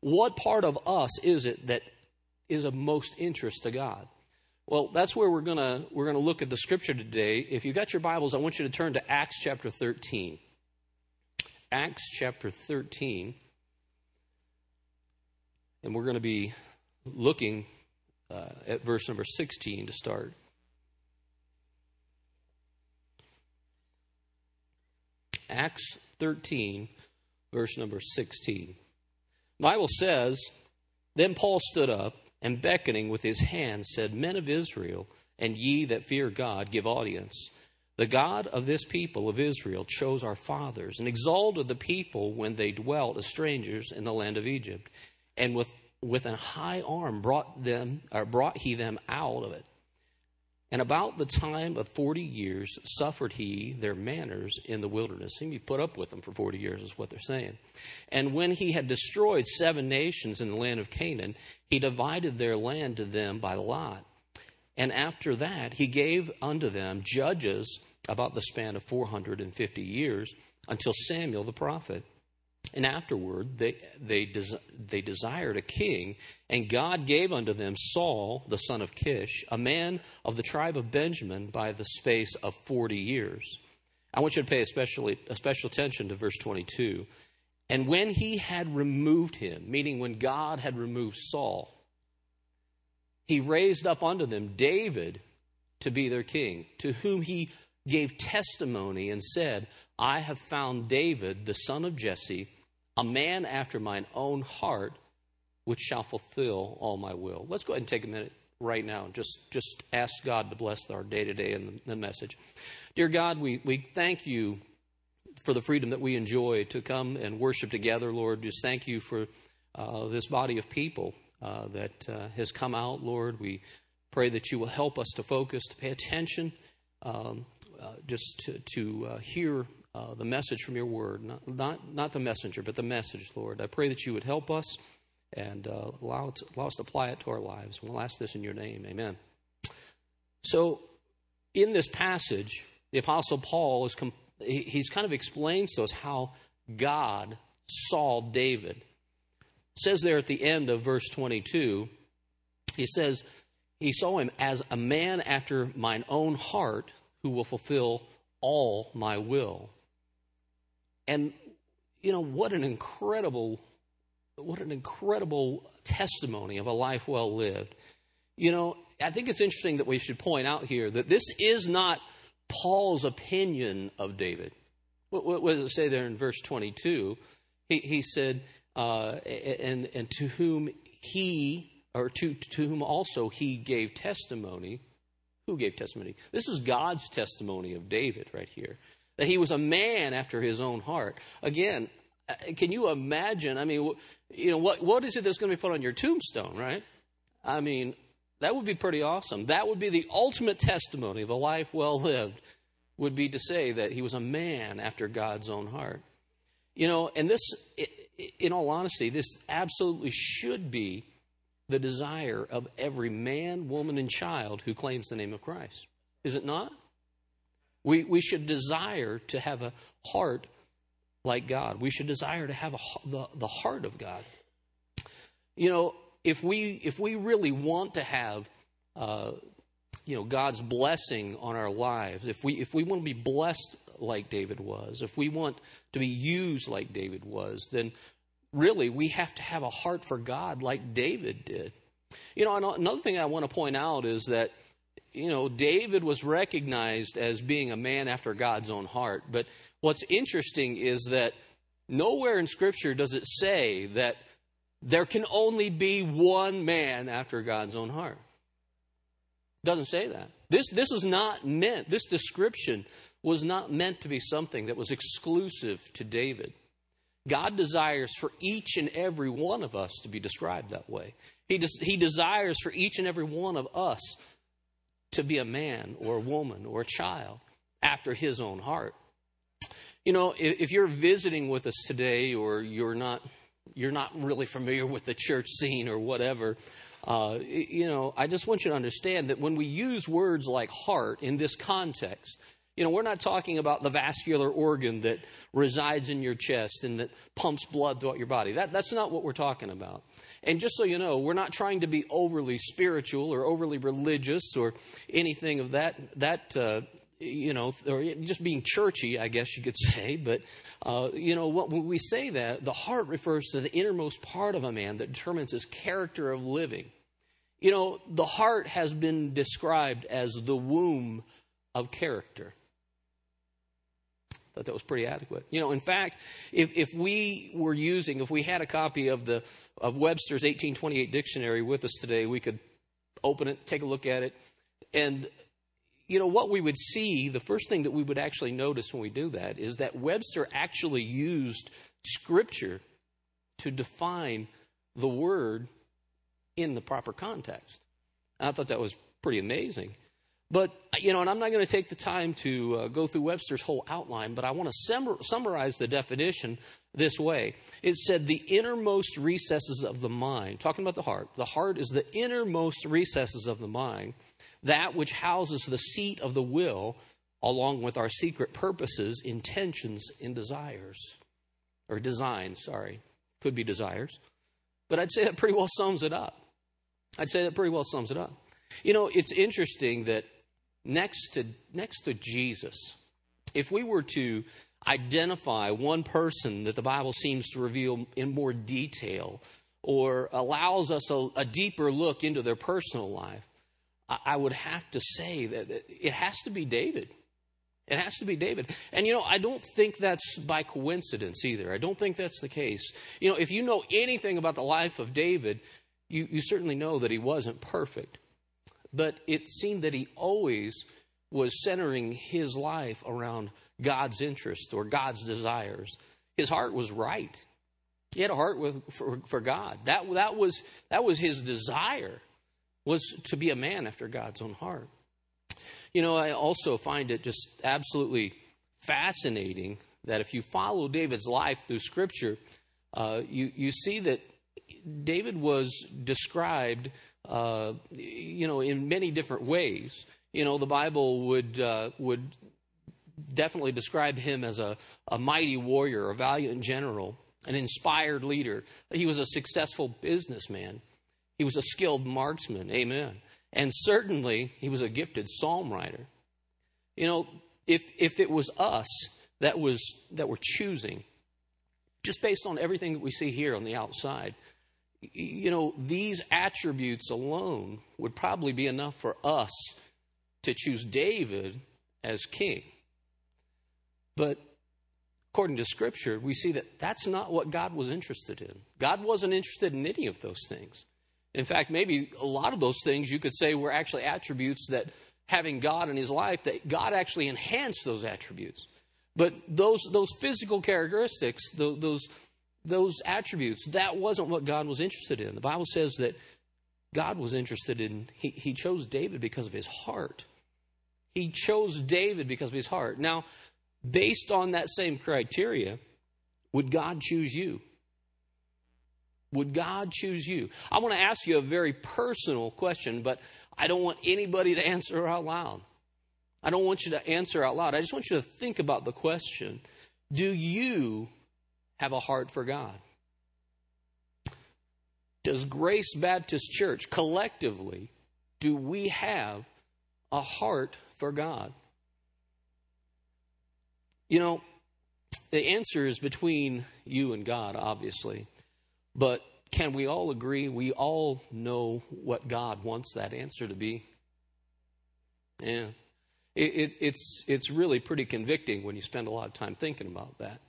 what part of us is it that is of most interest to God? Well, that's where we're gonna we're gonna look at the scripture today. If you got your Bibles, I want you to turn to Acts chapter 13. Acts chapter 13. And we're going to be looking uh, at verse number 16 to start. Acts 13, verse number 16. Bible says, Then Paul stood up and beckoning with his hand said, Men of Israel, and ye that fear God, give audience. The God of this people of Israel chose our fathers and exalted the people when they dwelt as strangers in the land of Egypt, and with with an high arm brought them or brought he them out of it. And about the time of forty years suffered he their manners in the wilderness. He put up with them for forty years, is what they're saying. And when he had destroyed seven nations in the land of Canaan, he divided their land to them by lot. And after that, he gave unto them judges about the span of 450 years until Samuel the prophet. And afterward, they, they, des- they desired a king, and God gave unto them Saul, the son of Kish, a man of the tribe of Benjamin, by the space of 40 years. I want you to pay especially, a special attention to verse 22. And when he had removed him, meaning when God had removed Saul, he raised up unto them David to be their king, to whom he gave testimony and said, I have found David, the son of Jesse, a man after mine own heart, which shall fulfill all my will. Let's go ahead and take a minute right now and just, just ask God to bless our day to day and the, message. Dear God, we, we thank you for the freedom that we enjoy to come and worship together, Lord. Just thank you for uh, this body of people uh, that uh, has come out, Lord. We pray that you will help us to focus, to pay attention, um, uh, just to, to uh, hear uh, the message from your word, not, not, not the messenger, but the message, Lord. I pray that you would help us and uh, allow, allow us to apply it to our lives. We'll ask this in your name. Amen. So, in this passage, the Apostle Paul is com- he's kind of explains to us how God saw David. It says there at the end of verse 22, he says, He saw him as a man after mine own heart who will fulfill all my will. And, you know, what an incredible, what an incredible testimony of a life well lived. You know, I think it's interesting that we should point out here that this is not Paul's opinion of David. What, what, does it say there in verse 22? He, he said, uh, and, and to whom he, or to, to whom also he gave testimony. Who gave testimony? This is God's testimony of David right here that he was a man after his own heart. Again, uh, can you imagine? I mean, you know, what, what is it that's going to be put on your tombstone, right? I mean, that would be pretty awesome. That would be the ultimate testimony of a life well lived, would be to say that he was a man after God's own heart. You know, and this, in all honesty, this absolutely should be the desire of every man, woman, and child who claims the name of Christ. Is it not? We, we should desire to have a heart like God. We should desire to have a, the, the heart of God. You know, if we, if we really want to have, uh, you know, God's blessing on our lives, if we, if we want to be blessed like David was, if we want to be used like David was, then really we have to have a heart for God like David did. You know, another thing I want to point out is that you know, David was recognized as being a man after God's own heart. But what's interesting is that nowhere in Scripture does it say that there can only be one man after God's own heart. It doesn't say that. This, this is not meant, this description was not meant to be something that was exclusive to David. God desires for each and every one of us to be described that way. He, des- he desires for each and every one of us to be a man or a woman or a child after his own heart. You know, if you're visiting with us today or you're not you're not really familiar with the church scene or whatever, uh, you know, I just want you to understand that when we use words like heart in this context, You know, we're not talking about the vascular organ that resides in your chest and that pumps blood throughout your body. That, that's not what we're talking about. And just so you know, we're not trying to be overly spiritual or overly religious or anything of that, that uh, you know, or just being churchy, I guess you could say. But, uh, you know, when we say that, the heart refers to the innermost part of a man that determines his character of living. You know, the heart has been described as the womb of character thought that was pretty adequate. You know, in fact, if, if we were using, if we had a copy of the of Webster's 1828 dictionary with us today, we could open it, take a look at it, and you know what we would see. The first thing that we would actually notice when we do that is that Webster actually used Scripture to define the word in the proper context. I thought that was pretty amazing. But, you know, and I'm not going to take the time to uh, go through Webster's whole outline, but I want to sum- summarize the definition this way. It said the innermost recesses of the mind, talking about the heart. The heart is the innermost recesses of the mind, that which houses the seat of the will, along with our secret purposes, intentions, and desires. Or designs, sorry. Could be desires. But I'd say that pretty well sums it up. I'd say that pretty well sums it up. You know, it's interesting that next to, next to Jesus, if we were to identify one person that the Bible seems to reveal in more detail or allows us a, a deeper look into their personal life, I, I would have to say that it has to be David. It has to be David. And you know, I don't think that's by coincidence either. I don't think that's the case. You know, if you know anything about the life of David, you, you certainly know that he wasn't perfect but it seemed that he always was centering his life around God's interests or God's desires. His heart was right. He had a heart with, for, for God. That, that, was, that was his desire, was to be a man after God's own heart. You know, I also find it just absolutely fascinating that if you follow David's life through Scripture, uh, you, you see that David was described uh, you know, in many different ways. You know, the Bible would uh, would definitely describe him as a, a mighty warrior, a valiant general, an inspired leader. He was a successful businessman. He was a skilled marksman. Amen. And certainly, he was a gifted psalm writer. You know, if if it was us that was that were choosing, just based on everything that we see here on the outside, you know, these attributes alone would probably be enough for us to choose David as king. But according to Scripture, we see that that's not what God was interested in. God wasn't interested in any of those things. In fact, maybe a lot of those things you could say were actually attributes that having God in his life, that God actually enhanced those attributes. But those, those physical characteristics, those, those attributes. That wasn't what God was interested in. The Bible says that God was interested in, he, he chose David because of his heart. He chose David because of his heart. Now, based on that same criteria, would God choose you? Would God choose you? I want to ask you a very personal question, but I don't want anybody to answer out loud. I don't want you to answer out loud. I just want you to think about the question Do you have a heart for God? Does Grace Baptist Church collectively, do we have a heart for God? You know, the answer is between you and God, obviously. But can we all agree? We all know what God wants that answer to be. Yeah. It, it, it's, it's really pretty convicting when you spend a lot of time thinking about that.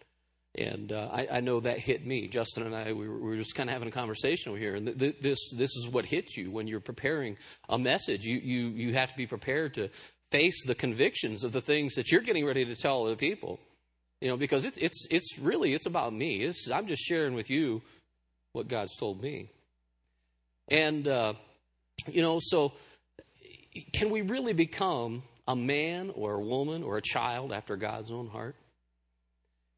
And uh, I, I, know that hit me. Justin and I, we were, we were just kind of having a conversation over here. And th- th- this, this is what hits you when you're preparing a message. You, you, you have to be prepared to face the convictions of the things that you're getting ready to tell other people. You know, because it, it's, it's really, it's about me. It's, I'm just sharing with you what God's told me. And, uh, you know, so can we really become a man or a woman or a child after God's own heart?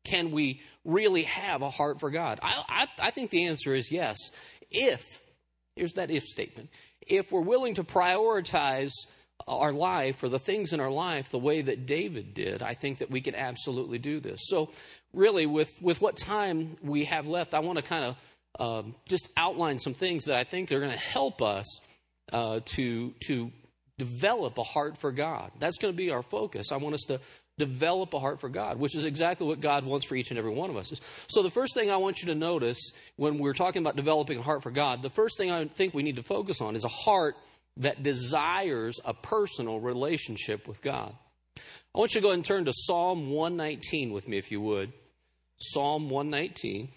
Can we really have a heart for God? I, I, I think the answer is yes. If, here's that if statement, if we're willing to prioritize our life or the things in our life the way that David did, I think that we can absolutely do this. So, really, with, with what time we have left, I want to kind of um, just outline some things that I think are going to help us uh, to, to develop a heart for God. That's going to be our focus. I want us to develop a heart for God, which is exactly what God wants for each and every one of us. So, the first thing I want you to notice when we're talking about developing a heart for God, the first thing I think we need to focus on is a heart that desires a personal relationship with God. I want you to go and turn to Psalm 119 with me, if you would. Psalm 119.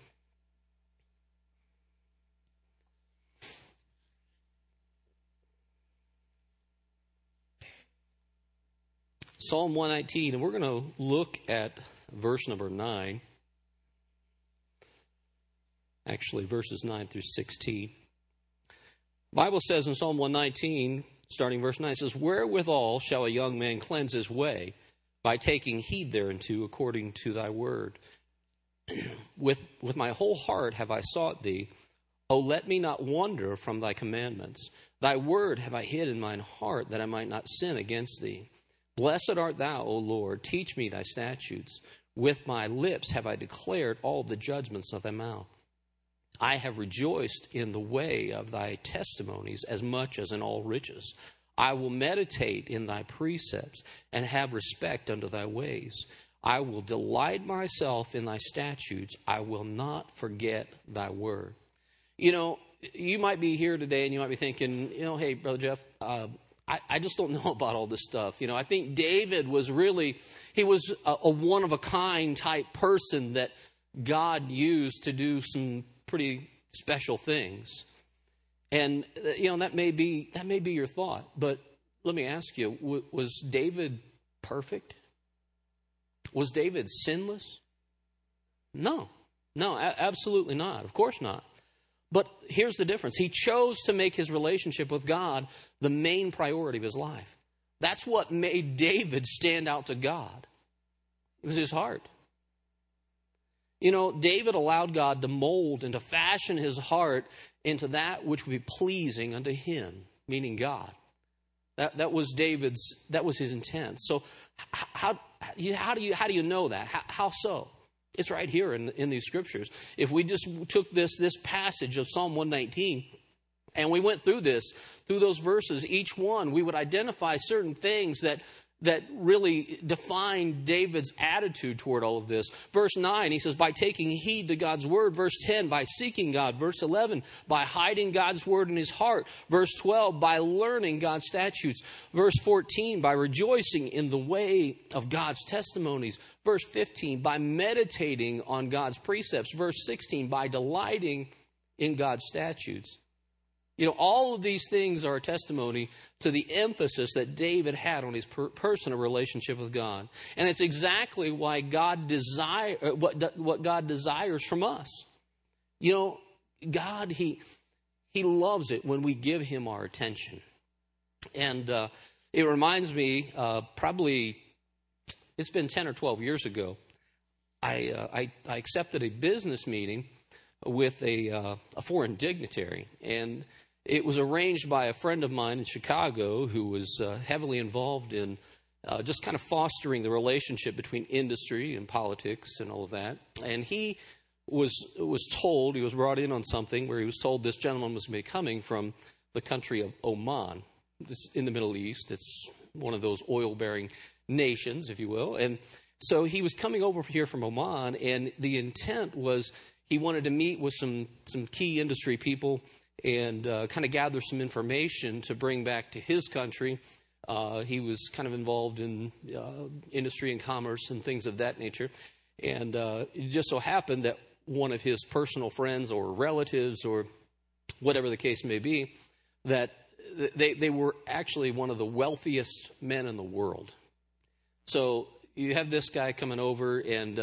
Psalm 119, and we're going to look at verse number 9. Actually, verses 9 through 16. Bible says in Psalm 119, starting verse 9, says, Wherewithal shall a young man cleanse his way? By taking heed thereunto according to thy word. with, with my whole heart have I sought thee. O let me not wander from thy commandments. Thy word have I hid in mine heart, that I might not sin against thee. Blessed art thou, O Lord. Teach me thy statutes. With my lips have I declared all the judgments of thy mouth. I have rejoiced in the way of thy testimonies as much as in all riches. I will meditate in thy precepts and have respect unto thy ways. I will delight myself in thy statutes. I will not forget thy word. You know, you might be here today and you might be thinking, you know, hey, Brother Jeff, uh, I, I, just don't know about all this stuff. You know, I think David was really, he was a, a one of a kind type person that God used to do some pretty special things. And uh, you know that may be that may be your thought, but let me ask you: w- Was David perfect? Was David sinless? No, no, a- absolutely not. Of course not. But here's the difference: He chose to make his relationship with God the main priority of his life. That's what made David stand out to God. It was his heart. You know, David allowed God to mold and to fashion his heart into that which would be pleasing unto him, meaning God. That, that was David's, that was his intent. So, how, how, do, you, how do you know that? How, how so? It's right here in, in these scriptures. If we just took this, this passage of Psalm 119 and we went through this, through those verses, each one, we would identify certain things that that really define David's attitude toward all of this. Verse 9, he says, by taking heed to God's word. Verse 10, by seeking God. Verse 11, by hiding God's word in his heart. Verse 12, by learning God's statutes. Verse 14, by rejoicing in the way of God's testimonies. Verse 15, by meditating on God's precepts. Verse 16, by delighting in God's statutes. You know, all of these things are a testimony to the emphasis that David had on his per- personal relationship with God. And it's exactly why God desire uh, what, what God desires from us. You know, God, He, he loves it when we give Him our attention. And uh, it reminds me, uh, probably, it's been 10 or 12 years ago, I, uh, I, I, accepted a business meeting with a, uh, a foreign dignitary. And it was arranged by a friend of mine in Chicago who was uh, heavily involved in uh, just kind of fostering the relationship between industry and politics and all of that. And he was was told he was brought in on something where he was told this gentleman was coming from the country of Oman, it's in the Middle East. It's one of those oil bearing nations, if you will. And so he was coming over here from Oman, and the intent was he wanted to meet with some some key industry people and uh, kind of gather some information to bring back to his country. Uh, he was kind of involved in uh, industry and commerce and things of that nature. And uh, it just so happened that one of his personal friends or relatives or whatever the case may be, that they, they were actually one of the wealthiest men in the world. So you have this guy coming over, and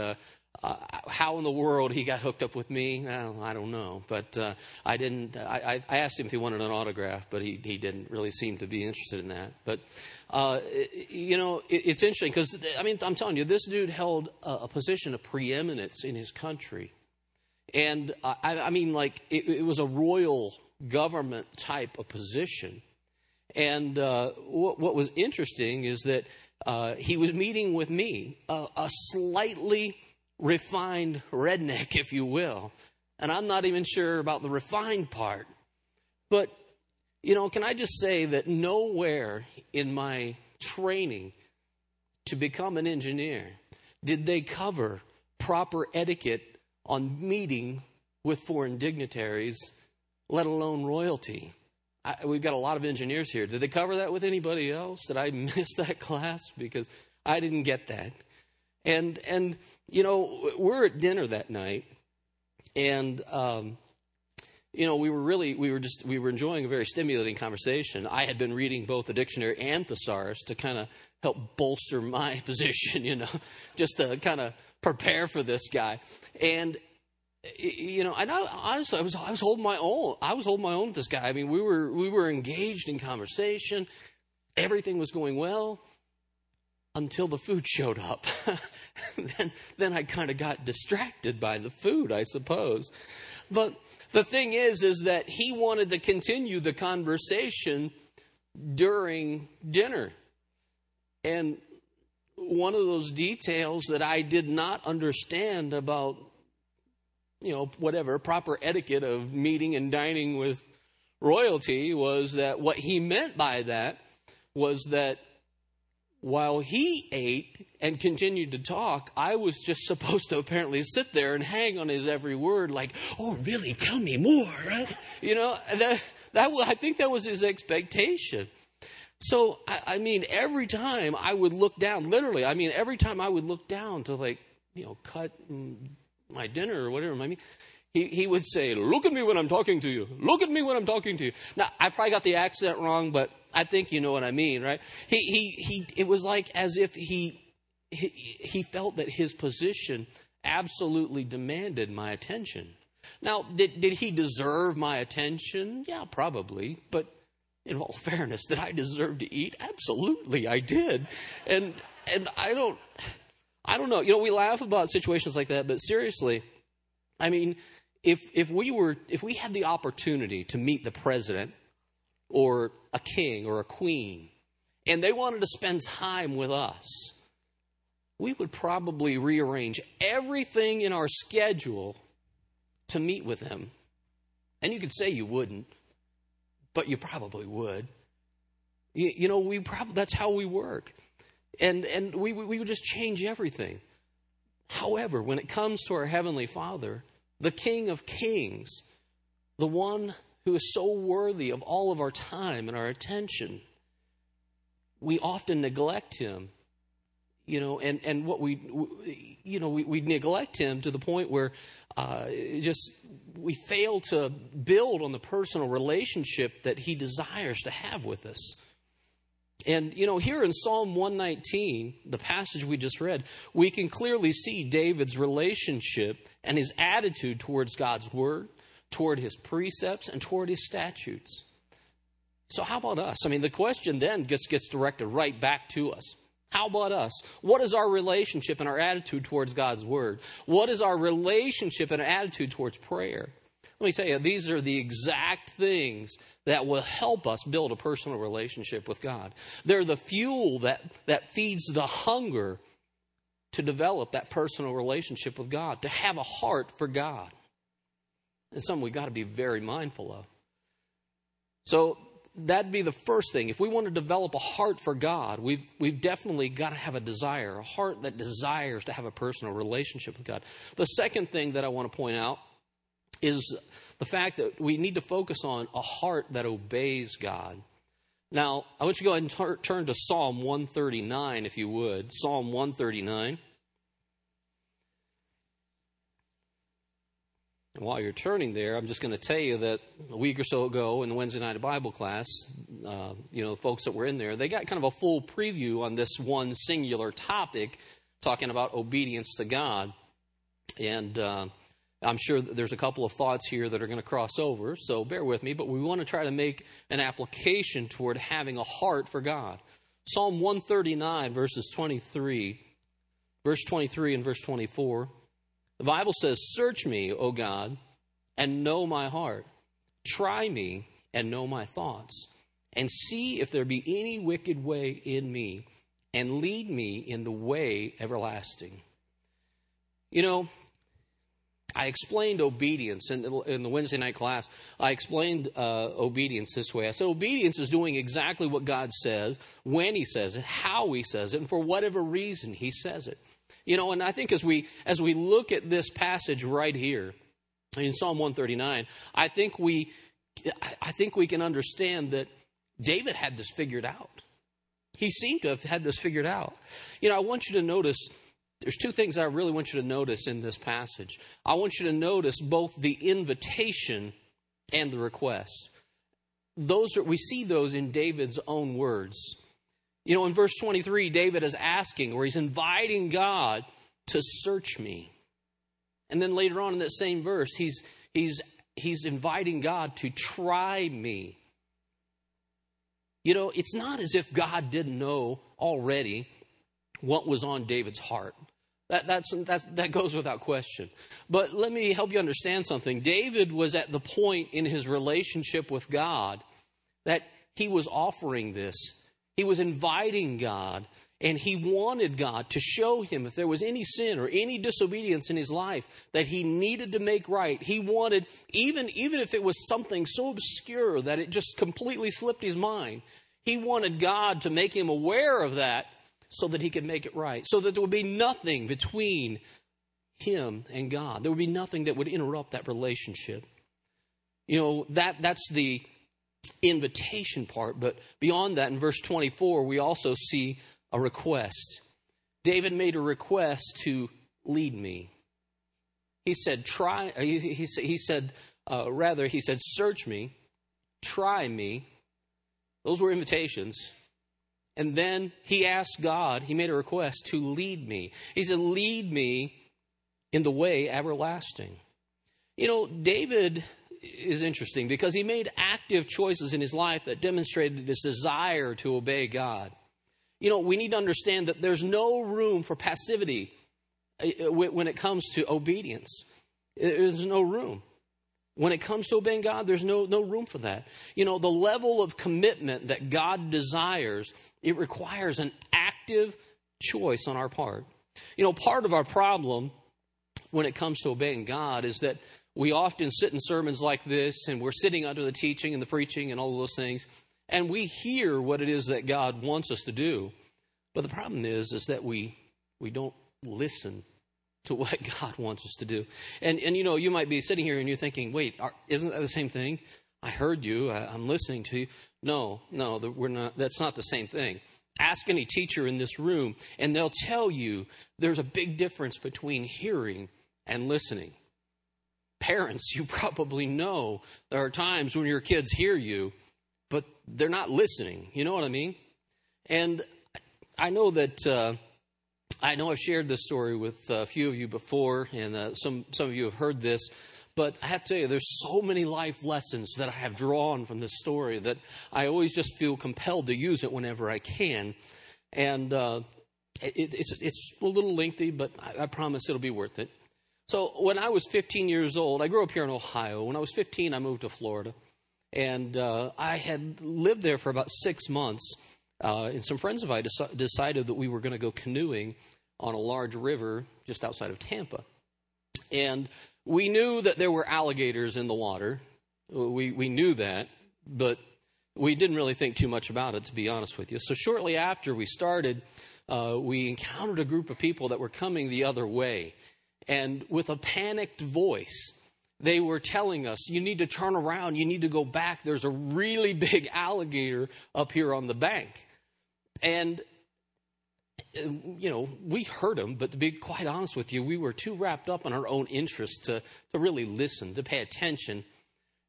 uh, uh, how in the world he got hooked up with me, I don't know. But uh, I didn't. I, I, asked him if he wanted an autograph, but he, he didn't really seem to be interested in that. But uh, you know, it, it's interesting because I mean, I'm telling you, this dude held a, a position of preeminence in his country, and I, I mean, like it, it was a royal government type of position. And uh, what, what, was interesting is that uh, he was meeting with me, a, a slightly refined redneck, if you will. And I'm not even sure about the refined part. But, you know, can I just say that nowhere in my training to become an engineer did they cover proper etiquette on meeting with foreign dignitaries, let alone royalty. I, we've got a lot of engineers here. Did they cover that with anybody else? Did I miss that class? Because I didn't get that. And and you know we're at dinner that night, and um, you know we were really we were just we were enjoying a very stimulating conversation. I had been reading both the dictionary and thesaurus to kind of help bolster my position, you know, just to kind of prepare for this guy. And you know, and I, honestly, I was I was holding my own. I was holding my own with this guy. I mean, we were we were engaged in conversation. Everything was going well until the food showed up. then then I kind of got distracted by the food, I suppose. But the thing is, is that he wanted to continue the conversation during dinner. And one of those details that I did not understand about, you know, whatever proper etiquette of meeting and dining with royalty was that what he meant by that was that while he ate and continued to talk, I was just supposed to apparently sit there and hang on his every word, like, "Oh, really? Tell me more." Right? You know, that that I think that was his expectation. So, I, I, mean, every time I would look down, literally, I mean, every time I would look down to, like, you know, cut my dinner or whatever, I mean, he, he would say, Look at me when I'm talking to you. Look at me when I'm talking to you. Now, I probably got the accent wrong, but I think you know what I mean, right? He, he, he, it was like as if he, he, he felt that his position absolutely demanded my attention. Now, did, did he deserve my attention? Yeah, probably. But in all fairness, that I deserve to eat? Absolutely, I did. And and I don't I don't know. You know, we laugh about situations like that, but seriously, I mean, if if we were if we had the opportunity to meet the president or a king or a queen and they wanted to spend time with us, we would probably rearrange everything in our schedule to meet with them. And you could say you wouldn't but you probably would. You, you know, we probably that's how we work, and and we we would just change everything. However, when it comes to our heavenly Father, the King of Kings, the one who is so worthy of all of our time and our attention, we often neglect him you know, and, and what we, you know, we, we neglect him to the point where uh, just we fail to build on the personal relationship that he desires to have with us. And, you know, here in Psalm 119, the passage we just read, we can clearly see David's relationship and his attitude towards God's word, toward his precepts, and toward his statutes. So, how about us? I mean, the question then gets, gets directed right back to us. How about us? What is our relationship and our attitude towards God's Word? What is our relationship and attitude towards prayer? Let me tell you, these are the exact things that will help us build a personal relationship with God. They're the fuel that, that feeds the hunger to develop that personal relationship with God, to have a heart for God. It's something we've got to be very mindful of. So, that'd be the first thing. If we want to develop a heart for God, we've, we've definitely got to have a desire, a heart that desires to have a personal relationship with God. The second thing that I want to point out is the fact that we need to focus on a heart that obeys God. Now, I want you to go ahead and turn to Psalm 139, if you would. Psalm 139. And while you're turning there, I'm just going to tell you that a week or so ago in the Wednesday night Bible class, uh, you know, the folks that were in there, they got kind of a full preview on this one singular topic, talking about obedience to God. And uh, I'm sure there's a couple of thoughts here that are going to cross over, so bear with me, but we want to try to make an application toward having a heart for God. Psalm 139, verses 23, verse 23 and verse 24. The Bible says, Search me, O God, and know my heart. Try me and know my thoughts, and see if there be any wicked way in me, and lead me in the way everlasting. You know, I explained obedience in, in the Wednesday night class. I explained uh, obedience this way. I said obedience is doing exactly what God says, when He says it, how He says it, and for whatever reason He says it. You know, and I think as we as we look at this passage right here in Psalm 139, I think we I think we can understand that David had this figured out. He seemed to have had this figured out. You know, I want you to notice there's two things I really want you to notice in this passage. I want you to notice both the invitation and the request. Those are, we see those in David's own words. You know, in verse 23, David is asking, or he's inviting God to search me. And then later on in that same verse, he's, he's, he's inviting God to try me. You know, it's not as if God didn't know already what was on David's heart. That, that's, that's, that goes without question. But let me help you understand something. David was at the point in his relationship with God that he was offering this. He was inviting God, and he wanted God to show him if there was any sin or any disobedience in his life that he needed to make right. He wanted, even, even if it was something so obscure that it just completely slipped his mind, he wanted God to make him aware of that so that he could make it right, so that there would be nothing between him and God. There would be nothing that would interrupt that relationship. You know, that, that's the invitation part, but beyond that, in verse 24, we also see a request. David made a request to lead me. He said, try, uh, he, he, he said, uh, rather, he said, search me, try me. Those were invitations. And then he asked God, he made a request to lead me. He said, Lead me in the way everlasting. You know, David is interesting because he made active choices in his life that demonstrated his desire to obey God. You know, we need to understand that there's no room for passivity uh, when it comes to obedience. There's no room. When it comes to obeying God, there's no, no room for that. You know, the level of commitment that God desires, it requires an active choice on our part. You know, part of our problem when it comes to obeying God is that we often sit in sermons like this and we're sitting under the teaching and the preaching and all of those things, and we hear what it is that God wants us to do. But the problem is, is that we, we don't listen to what God wants us to do. And, and you know, you might be sitting here and you're thinking, wait, are, isn't that the same thing? I heard you, I, am listening to you. No, no, we're not, that's not the same thing. Ask any teacher in this room, and they'll tell you there's a big difference between hearing and listening. Parents, you probably know there are times when your kids hear you, but they're not listening. You know what I mean? And I know that. Uh, I know I've shared this story with a few of you before, and uh, some, some of you have heard this, but I have to tell you, there's so many life lessons that I have drawn from this story that I always just feel compelled to use it whenever I can. And uh, it, it's, it's a little lengthy, but I, I promise it'll be worth it. So, when I was 15 years old, I grew up here in Ohio. When I was 15, I moved to Florida. And uh, I had lived there for about six months uh, and some friends of I dec- decided that we were going to go canoeing on a large river just outside of Tampa. And we knew that there were alligators in the water. We, we knew that, but we didn't really think too much about it, to be honest with you. So, shortly after we started, uh, we encountered a group of people that were coming the other way. And with a panicked voice, they were telling us, you need to turn around, you need to go back. There's a really big alligator up here on the bank. And, you know, we heard him, but to be quite honest with you, we were too wrapped up in our own interests to, to really listen, to pay attention,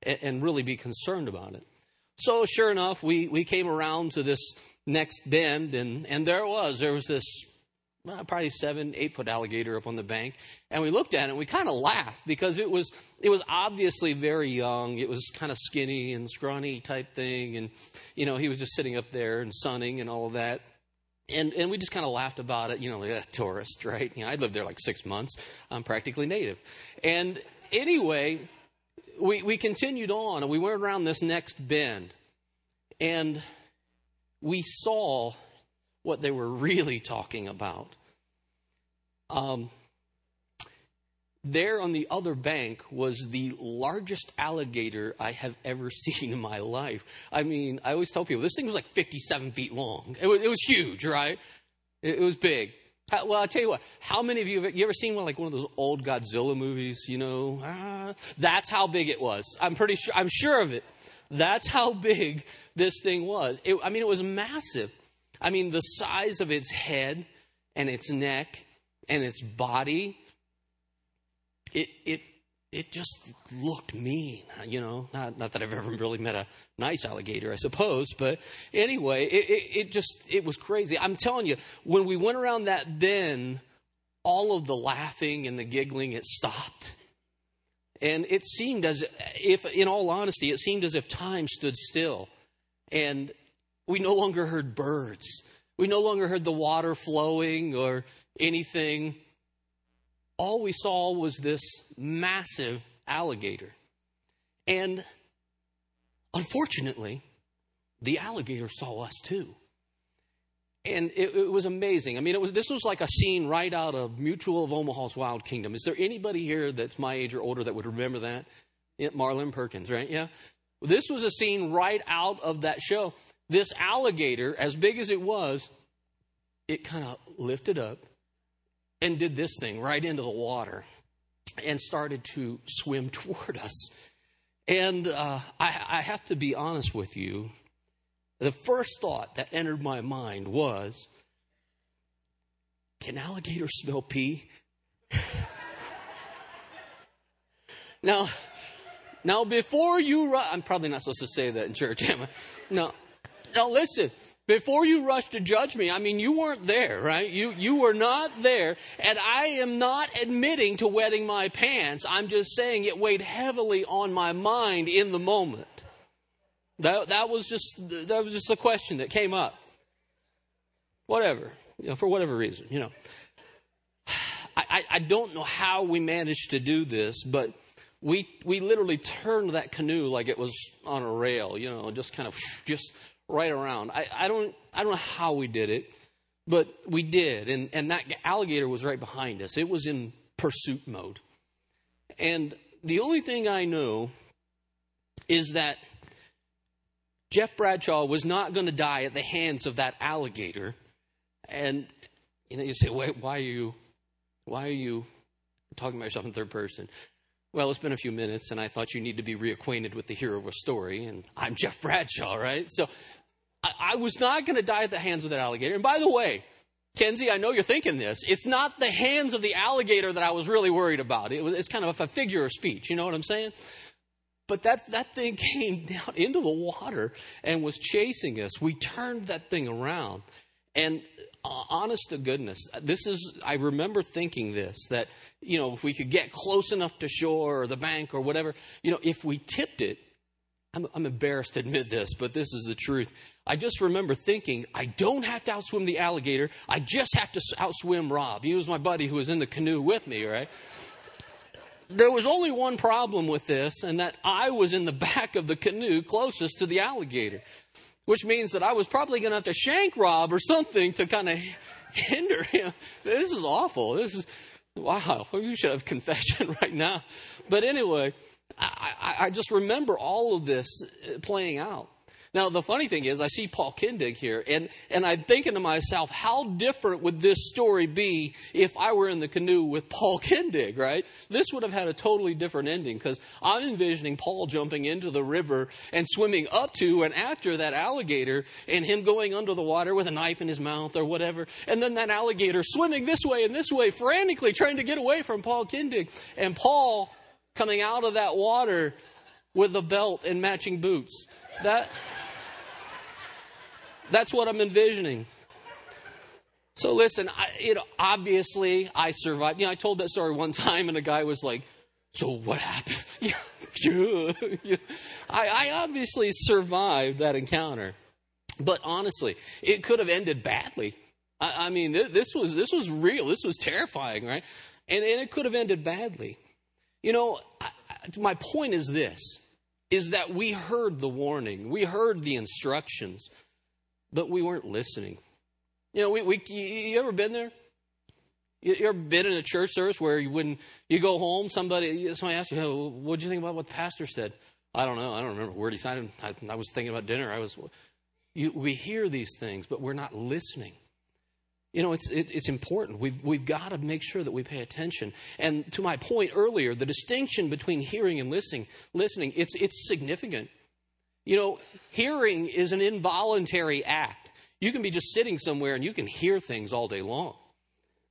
and, and really be concerned about it. So, sure enough, we, we came around to this next bend, and, and there it was. There was this well, probably seven, eight foot alligator up on the bank. And we looked at it and we kind of laughed because it was, it was obviously very young. It was kind of skinny and scrawny type thing. And, you know, he was just sitting up there and sunning and all of that. And, and we just kind of laughed about it, you know, like a tourist, right? You know, I lived there like six months. I'm practically native. And anyway, we, we continued on and we went around this next bend. And we saw what they were really talking about. Um, there on the other bank was the largest alligator I have ever seen in my life. I mean, I always tell people this thing was like 57 feet long. It was, it was huge, right? It, it was big. How, well, I'll tell you what. How many of you have you ever seen one like one of those old Godzilla movies? You know, ah, that's how big it was. I'm pretty sure. I'm sure of it. That's how big this thing was. It, I mean, it was massive. I mean, the size of its head and its neck and its body. It it it just looked mean, you know. Not, not that I've ever really met a nice alligator, I suppose, but anyway, it, it, it, just it was crazy. I'm telling you, when we went around that bend, all of the laughing and the giggling it stopped, and it seemed as if, in all honesty, it seemed as if time stood still, and we no longer heard birds, we no longer heard the water flowing or anything all we saw was this massive alligator. And unfortunately, the alligator saw us too. And it, it, was amazing. I mean, it was this was like a scene right out of Mutual of Omaha's Wild Kingdom. Is there anybody here that's my age or older that would remember that? Marlin Perkins, right? Yeah. This was a scene right out of that show. This alligator, as big as it was, it kind of lifted up and did this thing right into the water and started to swim toward us. And uh, I, I have to be honest with you. The first thought that entered my mind was can alligators smell pee? now, now before you, I'm probably not supposed to say that in church, am I? No, now listen before you rush to judge me, I mean, you weren't there, right? You, you were not there. And I am not admitting to wetting my pants. I'm just saying it weighed heavily on my mind in the moment. That, that was just, that was just a question that came up. Whatever, you know, for whatever reason, you know. I, I don't know how we managed to do this, but we, we literally turned that canoe like it was on a rail, you know, just kind of just right around. I, I don't I don't know how we did it, but we did, and and that alligator was right behind us. It was in pursuit mode, and the only thing I know is that Jeff Bradshaw was not going to die at the hands of that alligator, and you know you say, wait, why are you why are you talking about yourself in third person? Well, it's been a few minutes, and I thought you need to be reacquainted with the hero of a story, and I'm Jeff Bradshaw, right? So I, I was not going to die at the hands of that alligator. And by the way, Kenzie, I know you're thinking this. It's not the hands of the alligator that I was really worried about. It was, it's kind of a figure of speech. You know what I'm saying? But that, that thing came down into the water and was chasing us. We turned that thing around. And honest to goodness, this is, I remember thinking this that, you know, if we could get close enough to shore or the bank or whatever, you know, if we tipped it, I'm, I'm embarrassed to admit this, but this is the truth. I just remember thinking, I don't have to outswim the alligator. I just have to outswim Rob. He was my buddy who was in the canoe with me, right? There was only one problem with this, and that I was in the back of the canoe closest to the alligator, which means that I was probably going to have to shank Rob or something to kind of hinder him. This is awful. This is, wow, you should have confession right now. But anyway, I, I, I just remember all of this playing out. Now, the funny thing is, I see Paul Kindig here, and, and I'm thinking to myself, how different would this story be if I were in the canoe with Paul Kindig, right? This would have had a totally different ending, because I'm envisioning Paul jumping into the river and swimming up to and after that alligator, and him going under the water with a knife in his mouth or whatever, and then that alligator swimming this way and this way, frantically trying to get away from Paul Kindig, and Paul coming out of that water with a belt and matching boots. That. That's what I'm envisioning. So listen, I, you know, obviously I survived. You know, I told that story one time, and a guy was like, "So what happened?" I, I obviously survived that encounter, but honestly, it could have ended badly. I, I mean, th- this was this was real. This was terrifying, right? And and it could have ended badly. You know, I, my point is this: is that we heard the warning, we heard the instructions, but we weren't listening. You know, we, we you ever been there? You, you ever been in a church service where you, when you go home, somebody somebody asks you, hey, "What do you think about what the pastor said?" I don't know. I don't remember where he said I, I was thinking about dinner. I was. You, we hear these things, but we're not listening. You know, it's, it, it's important. We've, we've got to make sure that we pay attention. And to my point earlier, the distinction between hearing and listening, listening it's, it's significant. You know, hearing is an involuntary act. You can be just sitting somewhere and you can hear things all day long.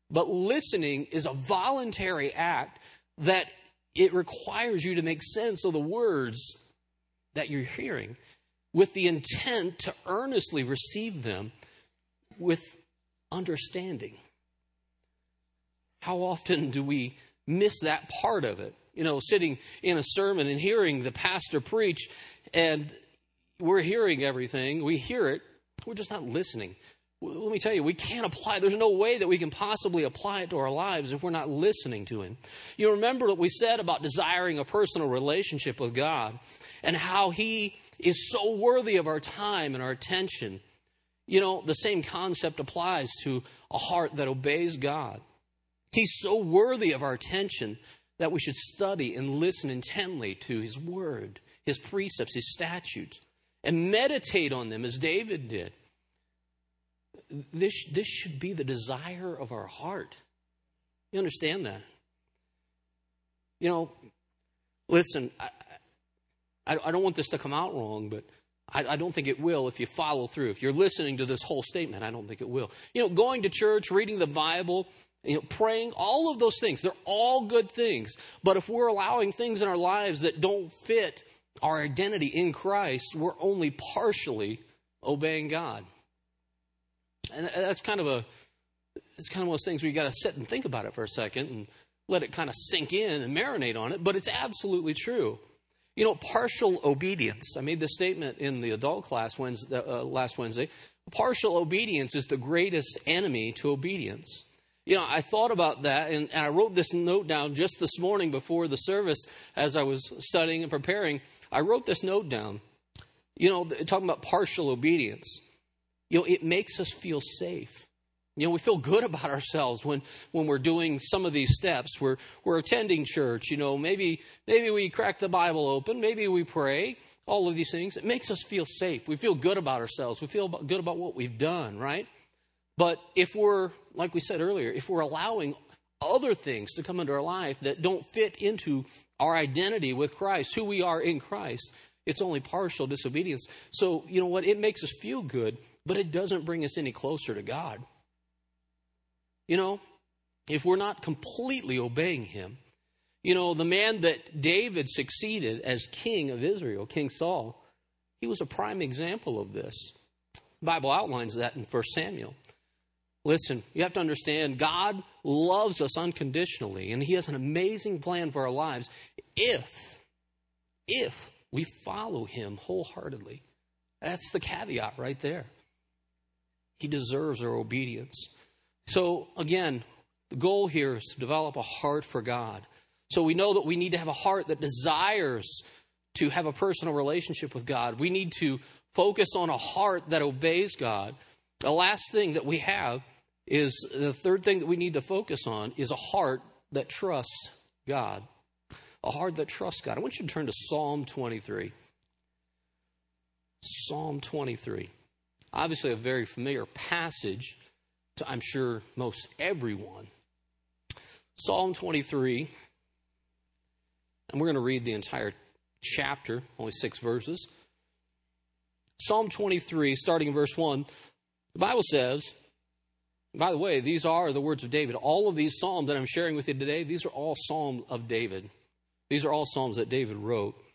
But listening is a voluntary act that it requires you to make sense of the words that you're hearing with the intent to earnestly receive them with understanding. How often do we miss that part of it? You know, sitting in a sermon and hearing the pastor preach, and we're hearing everything, we hear it, we're just not listening. Let me tell you, we can't apply, there's no way that we can possibly apply it to our lives if we're not listening to Him. You remember what we said about desiring a personal relationship with God and how He is so worthy of our time and our attention you know, the same concept applies to a heart that obeys God. He's so worthy of our attention that we should study and listen intently to His Word, His precepts, His statutes, and meditate on them as David did. This, this should be the desire of our heart. You understand that? You know, listen, I, I, I don't want this to come out wrong, but I, I, don't think it will if you follow through. If you're listening to this whole statement, I don't think it will. You know, going to church, reading the Bible, you know, praying, all of those things, they're all good things. But if we're allowing things in our lives that don't fit our identity in Christ, we're only partially obeying God. And that's kind of a, it's kind of one of those things where you got to sit and think about it for a second and let it kind of sink in and marinate on it. But it's absolutely true. You know, partial obedience. I made this statement in the adult class Wednesday, uh, last Wednesday. Partial obedience is the greatest enemy to obedience. You know, I thought about that and, and I wrote this note down just this morning before the service as I was studying and preparing. I wrote this note down. You know, talking about partial obedience. You know, it makes us feel safe. You know, we feel good about ourselves when, when we're doing some of these steps. We're, we're attending church. You know, maybe, maybe we crack the Bible open. Maybe we pray. All of these things. It makes us feel safe. We feel good about ourselves. We feel good about what we've done, right? But if we're, like we said earlier, if we're allowing other things to come into our life that don't fit into our identity with Christ, who we are in Christ, it's only partial disobedience. So, you know what? It makes us feel good, but it doesn't bring us any closer to God. You know, if we're not completely obeying him, you know, the man that David succeeded as king of Israel, King Saul, he was a prime example of this. The Bible outlines that in 1 Samuel. Listen, you have to understand God loves us unconditionally, and He has an amazing plan for our lives if, if we follow Him wholeheartedly. That's the caveat right there. He deserves our obedience. So, again, the goal here is to develop a heart for God. So, we know that we need to have a heart that desires to have a personal relationship with God. We need to focus on a heart that obeys God. The last thing that we have is the third thing that we need to focus on is a heart that trusts God. A heart that trusts God. I want you to turn to Psalm 23. Psalm 23. Obviously, a very familiar passage to, I'm sure, most everyone. Psalm 23, and we're going to read the entire chapter, only six verses. Psalm 23, starting in verse 1, the Bible says, by the way, these are the words of David. All of these psalms that I'm sharing with you today, these are all psalms of David. These are all psalms that David wrote.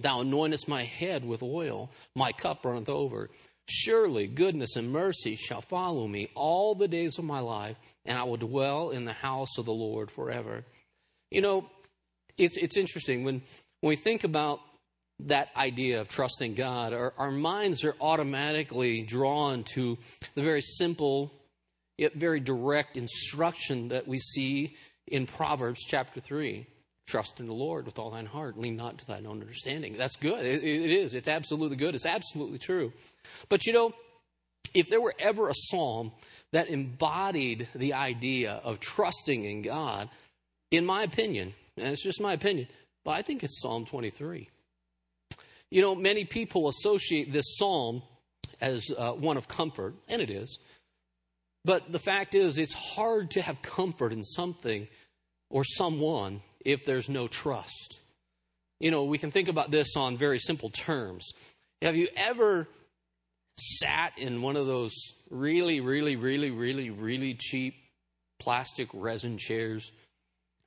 Thou anointest my head with oil, my cup runneth over. Surely goodness and mercy shall follow me all the days of my life, and I will dwell in the house of the Lord forever. You know, it's, it's interesting when, when we think about that idea of trusting God, our, our minds are automatically drawn to the very simple yet very direct instruction that we see in Proverbs chapter 3. Trust in the Lord with all thine heart, lean not to thine own understanding. That's good. It, it is. It's absolutely good. It's absolutely true. But you know, if there were ever a psalm that embodied the idea of trusting in God, in my opinion, and it's just my opinion, but I think it's Psalm 23. You know, many people associate this psalm as uh, one of comfort, and it is. But the fact is, it's hard to have comfort in something or someone if there's no trust. You know, we can think about this on very simple terms. Have you ever sat in one of those really, really, really, really, really cheap plastic resin chairs?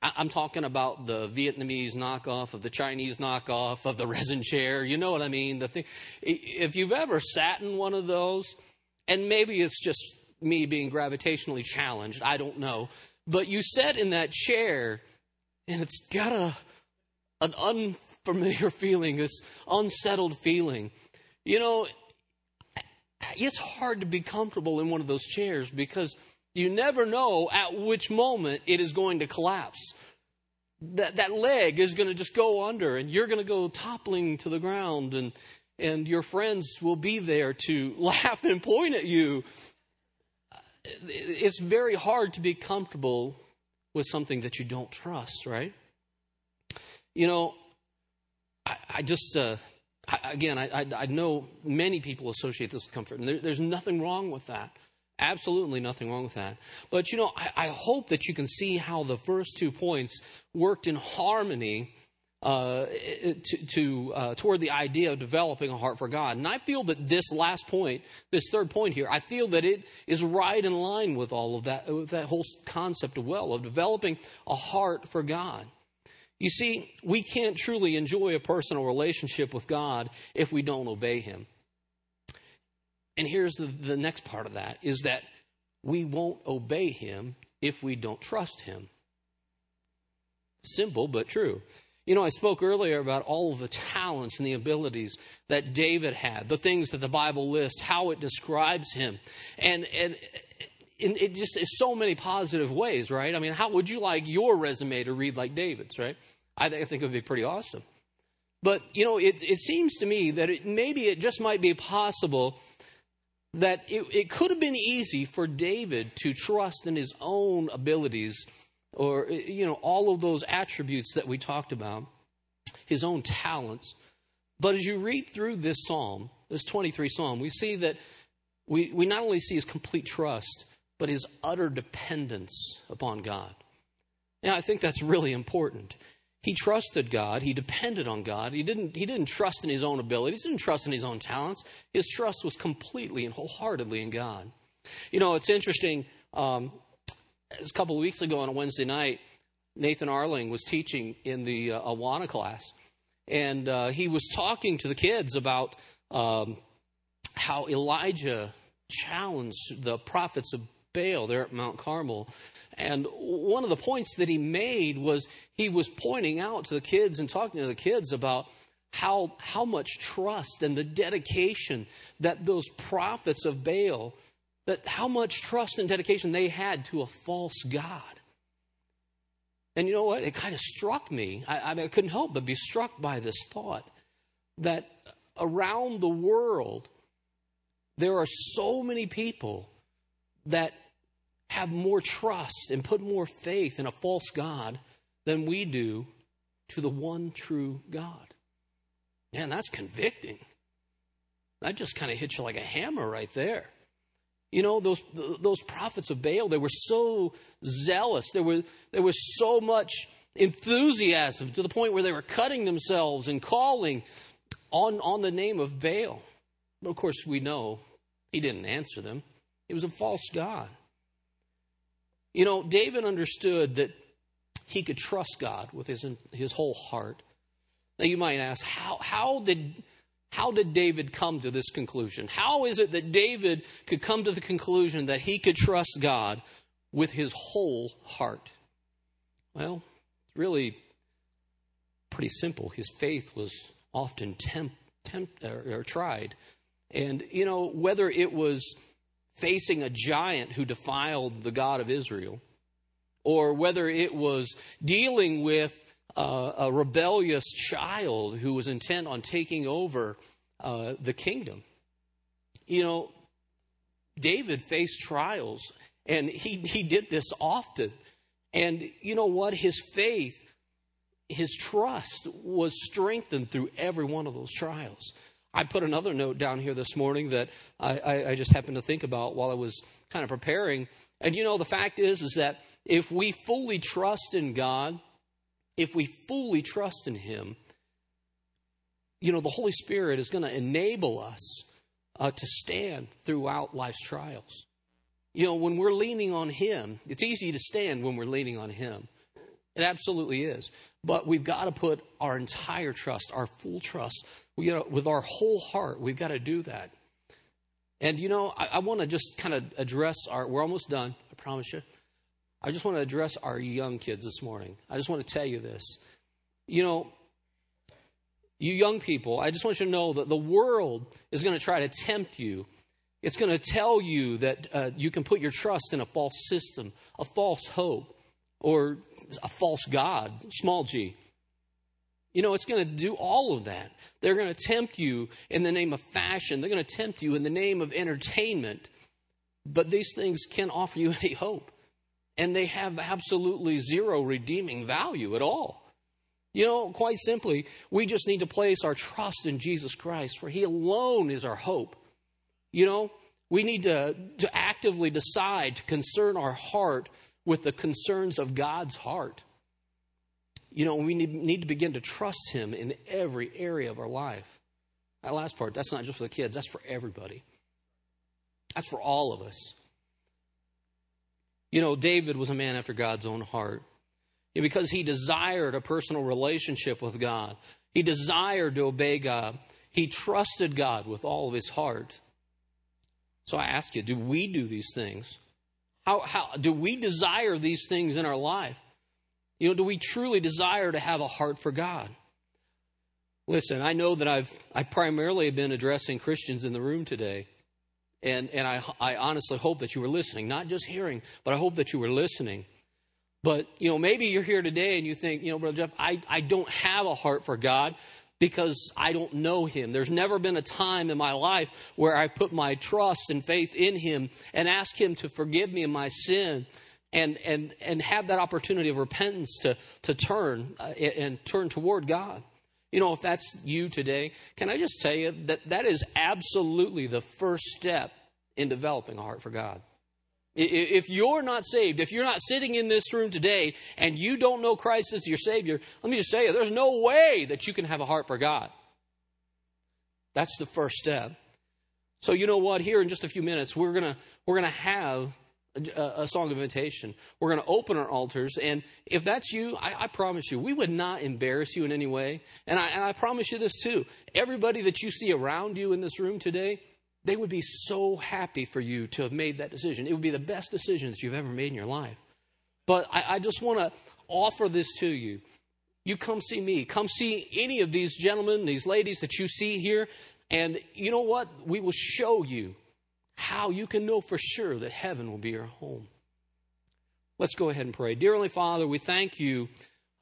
I'm talking about the Vietnamese knockoff of the Chinese knockoff of the resin chair. You know what I mean? The thing. If you've ever sat in one of those, and maybe it's just me being gravitationally challenged, I don't know, but you sit in that chair and it's got a an unfamiliar feeling, this unsettled feeling. You know, it's hard to be comfortable in one of those chairs because you never know at which moment it is going to collapse. That, that leg is going to just go under and you're going to go toppling to the ground and, and your friends will be there to laugh and point at you. It's very hard to be comfortable with something that you don't trust, right? You know, I, I just, uh, I, again, I, I, know many people associate this with comfort, and there, there's nothing wrong with that. Absolutely nothing wrong with that. But, you know, I, I hope that you can see how the first two points worked in harmony uh, to, to uh, toward the idea of developing a heart for God. And I feel that this last point, this third point here, I feel that it is right in line with all of that, with that whole concept of well, of developing a heart for God. You see, we can't truly enjoy a personal relationship with God if we don't obey Him. And here's the, the next part of that is that we won't obey Him if we don't trust Him. Simple but true. You know, I spoke earlier about all of the talents and the abilities that David had, the things that the Bible lists, how it describes him. And, and it just is so many positive ways, right? I mean, how would you like your resume to read like David's, right? I think it would be pretty awesome. But, you know, it, it seems to me that it, maybe it just might be possible that it, it could have been easy for David to trust in his own abilities or, you know, all of those attributes that we talked about, his own talents. But as you read through this psalm, this 23 psalm, we see that we, we not only see his complete trust, but his utter dependence upon God. And I think that's really important. He trusted God. He depended on God. He didn't, he didn't trust in his own abilities. He didn't trust in his own talents. His trust was completely and wholeheartedly in God. You know, it's interesting. Um, a couple of weeks ago on a Wednesday night, Nathan Arling was teaching in the uh, Awana class, and uh, he was talking to the kids about um, how Elijah challenged the prophets of Baal there at Mount Carmel. And one of the points that he made was he was pointing out to the kids and talking to the kids about how, how much trust and the dedication that those prophets of Baal that how much trust and dedication they had to a false God. And you know what? It kind of struck me. I, I, couldn't help but be struck by this thought that around the world, there are so many people that have more trust and put more faith in a false God than we do to the one true God. Man, that's convicting. That just kind of hits you like a hammer right there. You know, those, those prophets of Baal, they were so zealous. There, were, there was so much enthusiasm to the point where they were cutting themselves and calling on, on the name of Baal. But of course, we know he didn't answer them, he was a false God. You know, David understood that he could trust God with his, his whole heart. Now you might ask, how, how did how did David come to this conclusion? How is it that David could come to the conclusion that he could trust God with his whole heart? Well, it's really pretty simple. His faith was often temp, temp, or, or tried. And, you know, whether it was facing a giant who defiled the God of Israel, or whether it was dealing with a rebellious child who was intent on taking over uh, the kingdom. You know, David faced trials, and he, he did this often. And you know what? His faith, his trust was strengthened through every one of those trials. I put another note down here this morning that I, I, I just happened to think about while I was kind of preparing. And you know, the fact is, is that if we fully trust in God, if we fully trust in Him, you know, the Holy Spirit is going to enable us uh, to stand throughout life's trials. You know, when we're leaning on Him, it's easy to stand when we're leaning on Him. It absolutely is. But we've got to put our entire trust, our full trust, we gotta, with our whole heart, we've got to do that. And, you know, I, I want to just kind of address our, we're almost done, I promise you. I just want to address our young kids this morning. I just want to tell you this. You know, you young people, I just want you to know that the world is going to try to tempt you. It's going to tell you that uh, you can put your trust in a false system, a false hope, or a false God, small g. You know, it's going to do all of that. They're going to tempt you in the name of fashion, they're going to tempt you in the name of entertainment. But these things can't offer you any hope and they have absolutely zero redeeming value at all. You know, quite simply, we just need to place our trust in Jesus Christ, for He alone is our hope. You know, we need to, to actively decide to concern our heart with the concerns of God's heart. You know, we need, need to begin to trust Him in every area of our life. That last part, that's not just for the kids, that's for everybody. That's for all of us. You know, David was a man after God's own heart because he desired a personal relationship with God. He desired to obey God. He trusted God with all of his heart. So I ask you, do we do these things? How, how do we desire these things in our life? You know, do we truly desire to have a heart for God? Listen, I know that I've I primarily have been addressing Christians in the room today. And, and I, I honestly hope that you were listening, not just hearing, but I hope that you were listening. But, you know, maybe you're here today and you think, you know, Brother Jeff, I, I don't have a heart for God because I don't know Him. There's never been a time in my life where I put my trust and faith in Him and ask Him to forgive me of my sin and, and, and have that opportunity of repentance to, to turn uh, and turn toward God. You know, if that's you today, can I just tell you that that is absolutely the first step in developing a heart for God. If you're not saved, if you're not sitting in this room today and you don't know Christ as your Savior, let me just say, there's no way that you can have a heart for God. That's the first step. So you know what? Here in just a few minutes, we're gonna we're gonna have a, a song of invitation. We're to open our altars. And if that's you, I, I, promise you, we would not embarrass you in any way. And I, and I promise you this too. Everybody that you see around you in this room today, they would be so happy for you to have made that decision. It would be the best decision that you've ever made in your life. But I, I just want to offer this to you. You come see me. Come see any of these gentlemen, these ladies that you see here. And you know what? We will show you how you can know for sure that heaven will be your home. Let's go ahead and pray. Dear Heavenly Father, we thank you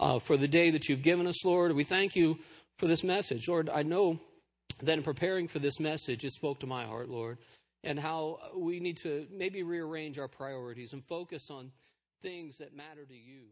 uh, for the day that you've given us, Lord. We thank you for this message. Lord, I know that in preparing for this message, it spoke to my heart, Lord, and how we need to maybe rearrange our priorities and focus on things that matter to you.